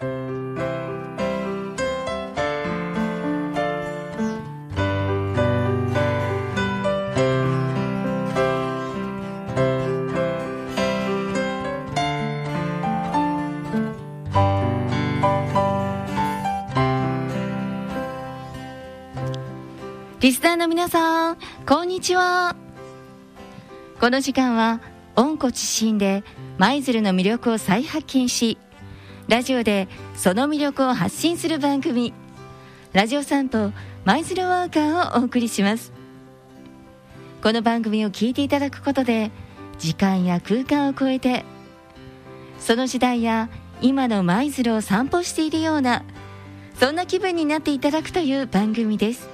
リスナーの皆さん、こんにちは。この時間は、温故知新で舞鶴の魅力を再発見し、ラジオでその魅力を発信する番組、ラジオ散歩舞鶴ワーカーをお送りします。この番組を聞いていただくことで、時間や空間を超えて、その時代や今の舞鶴を散歩しているような、そんな気分になっていただくという番組です。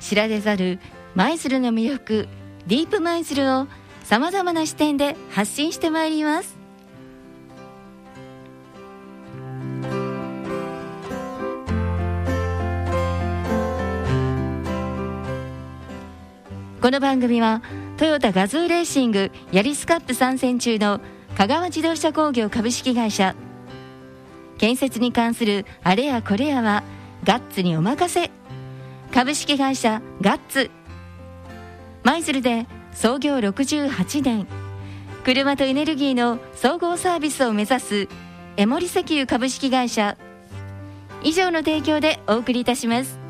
知られざる舞鶴の魅力ディープ舞鶴をさまざまな視点で発信してまいりますこの番組はトヨタガズーレーシングヤリスカップ参戦中の香川自動車工業株式会社。建設に関するあれやこれやはガッツにお任せ。株式会社ガッツ。舞鶴で創業68年。車とエネルギーの総合サービスを目指す江森石油株式会社。以上の提供でお送りいたします。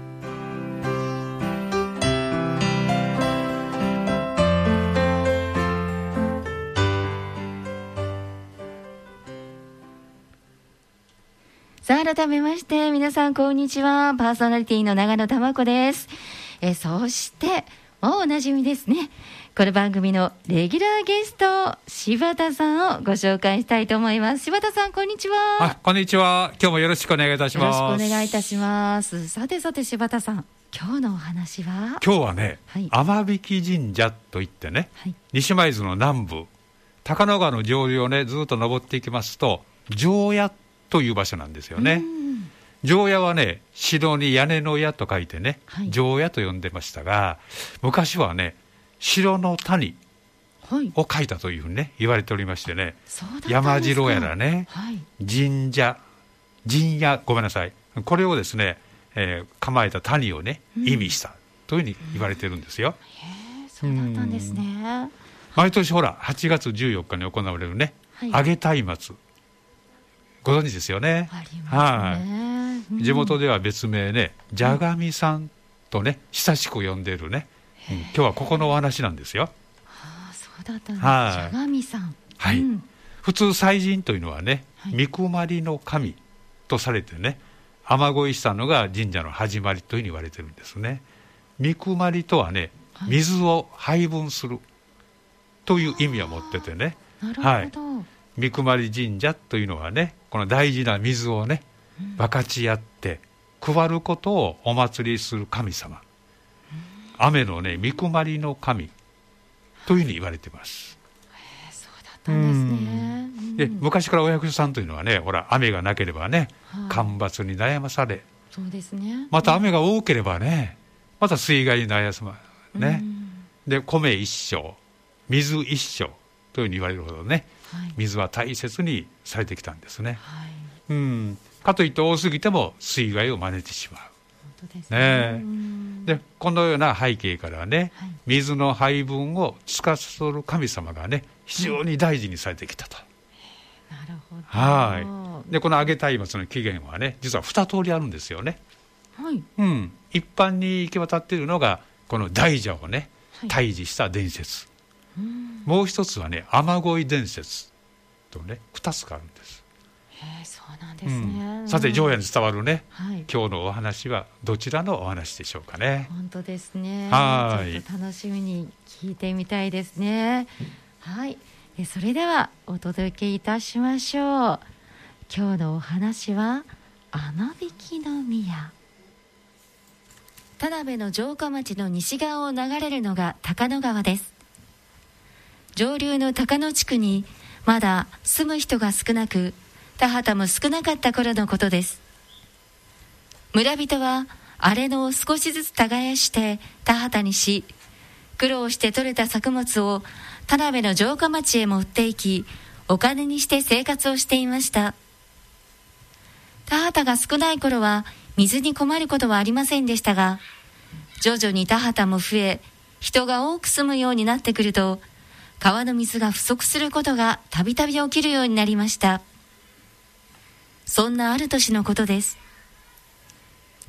さあ、改めまして、皆さん、こんにちは。パーソナリティの長野玉子です。えそして、もうおなじみですね。この番組のレギュラーゲスト、柴田さんをご紹介したいと思います。柴田さん、こんにちは。あ、こんにちは。今日もよろしくお願いいたします。よろしくお願いいたします。さてさて、柴田さん、今日のお話は？今日はね、はい、天引神社といってね、はい、西舞鶴の南部、高野川の上流をね、ずっと登っていきますと、常屋という場所なんですよね。常屋はね、城に屋根の屋と書いてね、常屋と呼んでましたが、昔はね、城の谷を書いたというふうにね、言われておりましてね、山城やらね、はい、神社、神社、ごめんなさい、これをですね、えー、構えた谷をね、意味したというふうに言われてるんですよ。へそうだったんですね。毎年ほら、8月14日に行われるね、はい、揚げ松。明。ご存知ですよね。はい、地元では別名ね、じゃがみさんとね、親しく呼んでいるね、うん、今日はここのお話なんですよ。ああ、そうだったんです。はい、じゃがみさん。はい。うん、普通祭神というのはね、三熊りの神とされてね、雨乞いしたのが神社の始まりというふうに言われてるんですね。三熊りとはね、水を配分するという意味を持っててね。なるほど。はい三熊神社というのはねこの大事な水をね分かち合って配ることをお祭りする神様、雨のね三熊の神というふうに言われています。そうだったんですね、で昔からお役所さんというのはねほら雨がなければね、干ばつに悩まされ。そうですね。また雨が多ければねまた水害に悩まね、で米一升水一升というふうに言われるほどね水は大切にされてきたんですね。はい、うん、かといって多すぎても水害を招いてしまう。ね。でこのような背景からね、はい、水の配分を司る神様がね非常に大事にされてきたと。なるほど。はい。でこの揚げ松明の起源はね実は2通りあるんですよね。はい。うん、一般に行き渡っているのがこの大蛇をね退治した伝説、もう一つはね雨乞伝説とね二つがあるんです。へそうなんですね、うん、さて上夜に伝わるね、はい、今日のお話はどちらのお話でしょうかね。本当ですね。はい。ちょっと楽しみに聞いてみたいですね。はい。えそれではお届けいたしましょう。今日のお話は穴引きの宮。田辺の城下町の西側を流れるのが高野川です。上流の高野地区にまだ住む人が少なく田畑も少なかった頃のことです。村人は荒れ野を少しずつ耕して田畑にし苦労して採れた作物を田辺の城下町へ持っていきお金にして生活をしていました。田畑が少ない頃は水に困ることはありませんでしたが、徐々に田畑も増え、人が多く住むようになってくると、川の水が不足することがたびたび起きるようになりました。そんなある年のことです。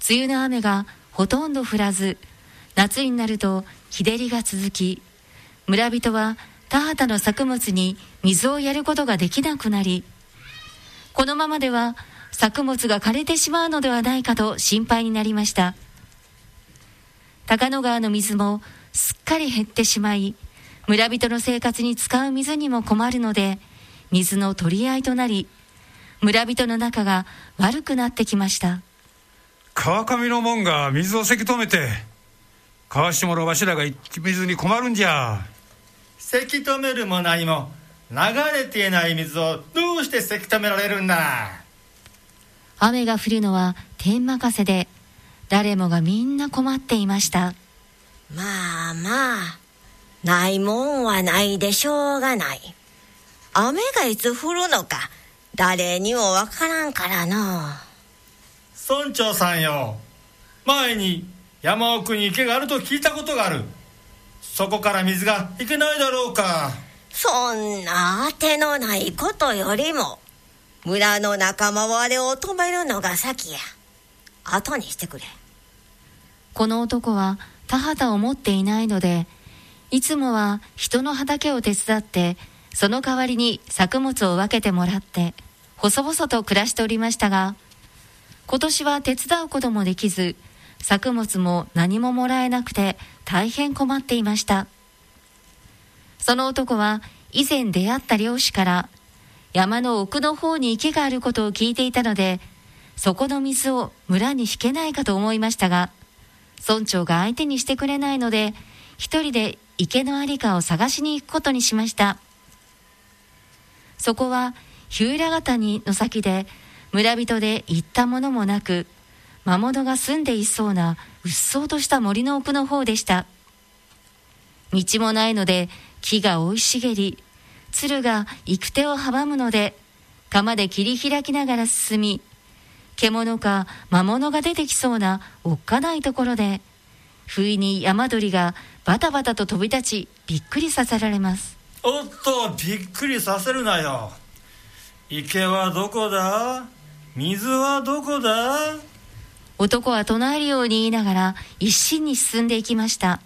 梅雨の雨がほとんど降らず、夏になると日照りが続き、村人は田畑の作物に水をやることができなくなり、このままでは作物が枯れてしまうのではないかと心配になりました。高野川の水もすっかり減ってしまい、村人の生活に使う水にも困るので、水の取り合いとなり、村人の仲が悪くなってきました。川上の門が水をせき止めて、川下のわしらが水に困るんじゃ。せき止めるも何も、流れていない水をどうしてせき止められるんだ雨が降るのは天任せで、誰もがみんな困っていました。まあまあ、ないもんはないでしょうがない。雨がいつ降るのか、誰にもわからんからの。村長さんよ、前に山奥に池があると聞いたことがある。そこから水がいけないだろうか。そんな当てのないことよりも、村の仲間割れを止めるのが先や。後にしてくれ。この男は田畑を持っていないので、いつもは人の畑を手伝って、その代わりに作物を分けてもらって、細々と暮らしておりましたが、今年は手伝うこともできず、作物も何ももらえなくて大変困っていました。その男は以前出会った漁師から山の奥の方に池があることを聞いていたので、そこの水を村に引けないかと思いましたが、村長が相手にしてくれないので、一人で池のありかを探しに行くことにしました。そこは、日浦ヶ谷の先で、村人で行ったものもなく、魔物が住んでいそうな、うっそうとした森の奥の方でした。道もないので、木が生い茂り、鶴が行く手を阻むので、釜で切り開きながら進み、獣か魔物が出てきそうなおっかないところで、不意に山鳥がバタバタと飛び立ち、びっくりさせられます。おっと、びっくりさせるなよ。池はどこだ？水はどこだ？男は唱えるように言いながら一心に進んでいきました。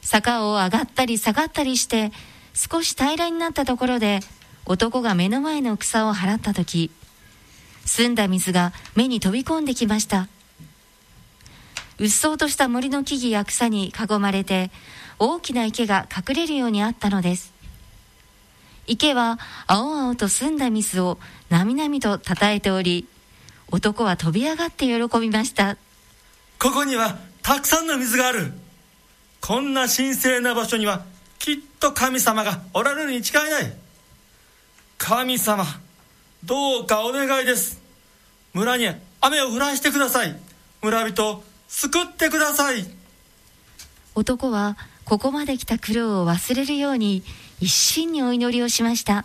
坂を上がったり下がったりして少し平らになったところで、男が目の前の草を払った時、澄んだ水が目に飛び込んできました。うっそうとした森の木々や草に囲まれて、大きな池が隠れるようにあったのです。池は青々と澄んだ水をなみなみと称えており、男は飛び上がって喜びました。ここにはたくさんの水がある。こんな神聖な場所にはきっと神様がおられるに違いない神様どうかお願いです村に雨を降らしてください村人救ってください。男はここまで来た苦労を忘れるように一心にお祈りをしました。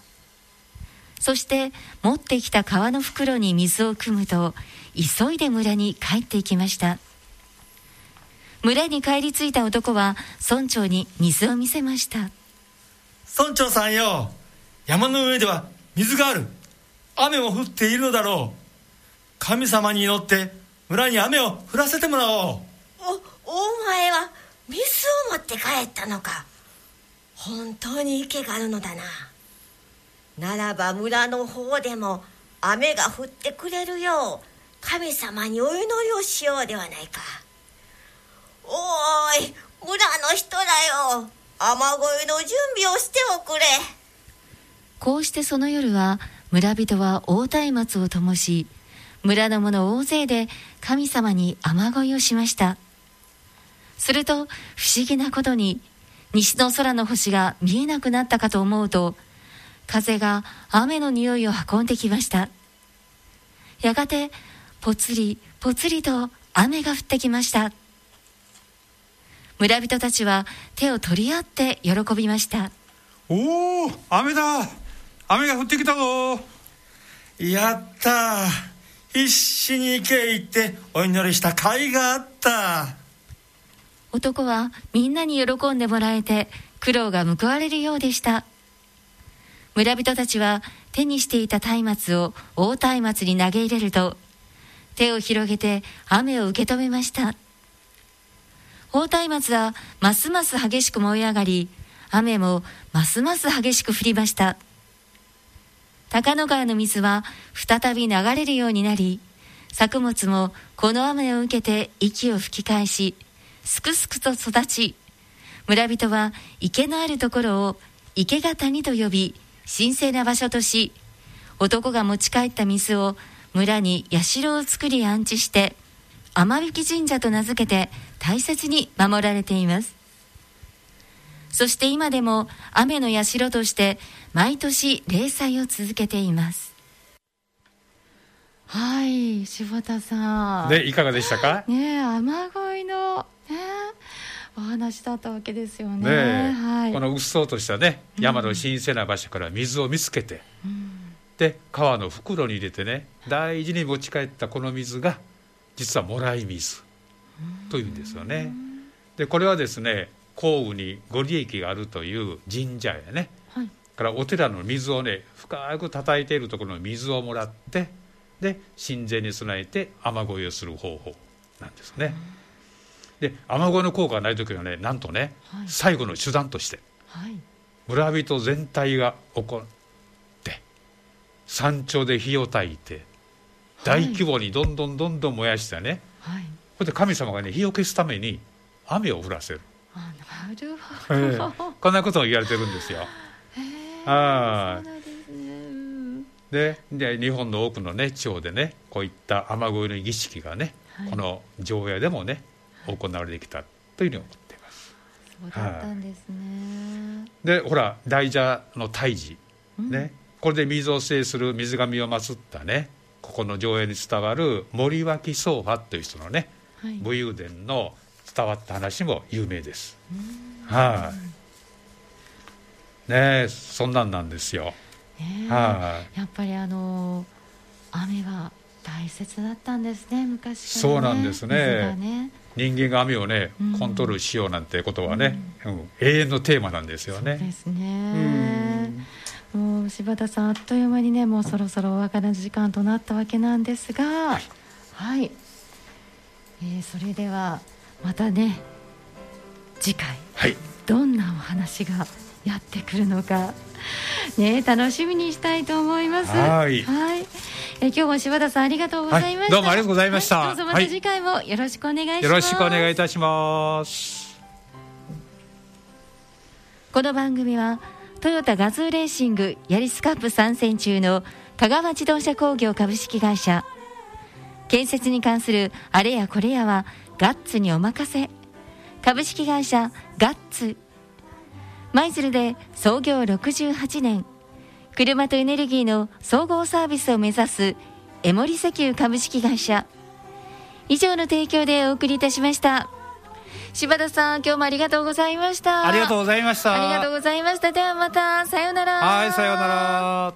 そして持ってきた川の袋に水を汲むと急いで村に帰っていきました。村に帰り着いた男は村長に水を見せました。村長さんよ山の上では水がある。雨も降っているのだろう。神様に祈って村に雨を降らせてもらおう。おお前は水を持って帰ったのか。本当に池があるのだな。ならば村の方でも雨が降ってくれるよう神様にお祈りをしようではないか。おーい村の人だよ。雨乞いの準備をしておくれ。こうしてその夜は村人は大松明を灯し村の者大勢で神様に雨乞いをしました。すると不思議なことに西の空の星が見えなくなったかと思うと風が雨の匂いを運んできました。やがてぽつりぽつりと雨が降ってきました。村人たちは手を取り合って喜びました。おお雨だ。雨が降ってきたぞ。やった必死に池へ行ってお祈りした甲斐があった。男はみんなに喜んでもらえて苦労が報われるようでした。村人たちは手にしていた松明を大松明に投げ入れると手を広げて雨を受け止めました。大松明はますます激しく燃え上がり雨もますます激しく降りました。高野川の水は再び流れるようになり作物もこの雨を受けて息を吹き返しすくすくと育ち村人は池のあるところを池が谷と呼び神聖な場所とし男が持ち帰った水を村に社を作り安置して天引神社と名付けて大切に守られています。そして今でも雨の社として毎年例祭を続けています。はい柴田さん。でいかがでしたか？ね雨乞いのねお話だったわけですよね、ねはい、このうっそうとしたね山の神聖な場所から水を見つけて、うん、で川の袋に入れてね大事に持ち帰ったこの水が実はもらい水というんですよね、でこれはですね降雨にご利益があるという神社やね、はい、からお寺の水をね深く叩いているところの水をもらってで神前に備えて雨乞いをする方法なんですね。で雨乞いの効果がない時はねなんとね、はい、最後の手段として、はい、村人全体が起こって山頂で火を焚いて大規模にどんどんどんどん燃やしてね、はい、それで神様がね火を消すために雨を降らせるあなるほど、えー、こんなことが言われてるんですよ。あでで日本の多くのね地方でねこういった雨乞いの儀式がね、はい、この常夜でもね行われてきたというふうに思っています。そうだったんですね。でほら大蛇の胎児、ね、これで水を制する水神を祀ったねここの上映に伝わる森脇宗派という人のね、はい、武勇伝の伝わった話も有名です。はい、ねそんなんなんですよ。はい、やっぱりあの雨は大切だったんですね昔ね、そうなんですね、ね、人間が雨をね、うん、コントロールしようなんてことはね、うん、うん、永遠のテーマなんですよね。そうですね、うん、もう柴田さんあっという間にねもうそろそろお別れの時間となったわけなんですが。はい、はい、えー、それではまたね次回、はい、どんなお話がやってくるのかね楽しみにしたいと思います。はい。はい。え今日も柴田さんありがとうございました、はい、どうもありがとうございました、はい、どうぞまた次回もよろしくお願いします、よろしくお願いいたします。この番組はトヨタガズーレーシングヤリスカップ参戦中の香川自動車工業株式会社。建設に関するあれやこれやはガッツにお任せ。株式会社ガッツ。舞鶴で創業68年。車とエネルギーの総合サービスを目指す江森石油株式会社。以上の提供でお送りいたしました。柴田さん今日もありがとうございました。ありがとうございました。ありがとうございました。ではまたさようなら。はいさようなら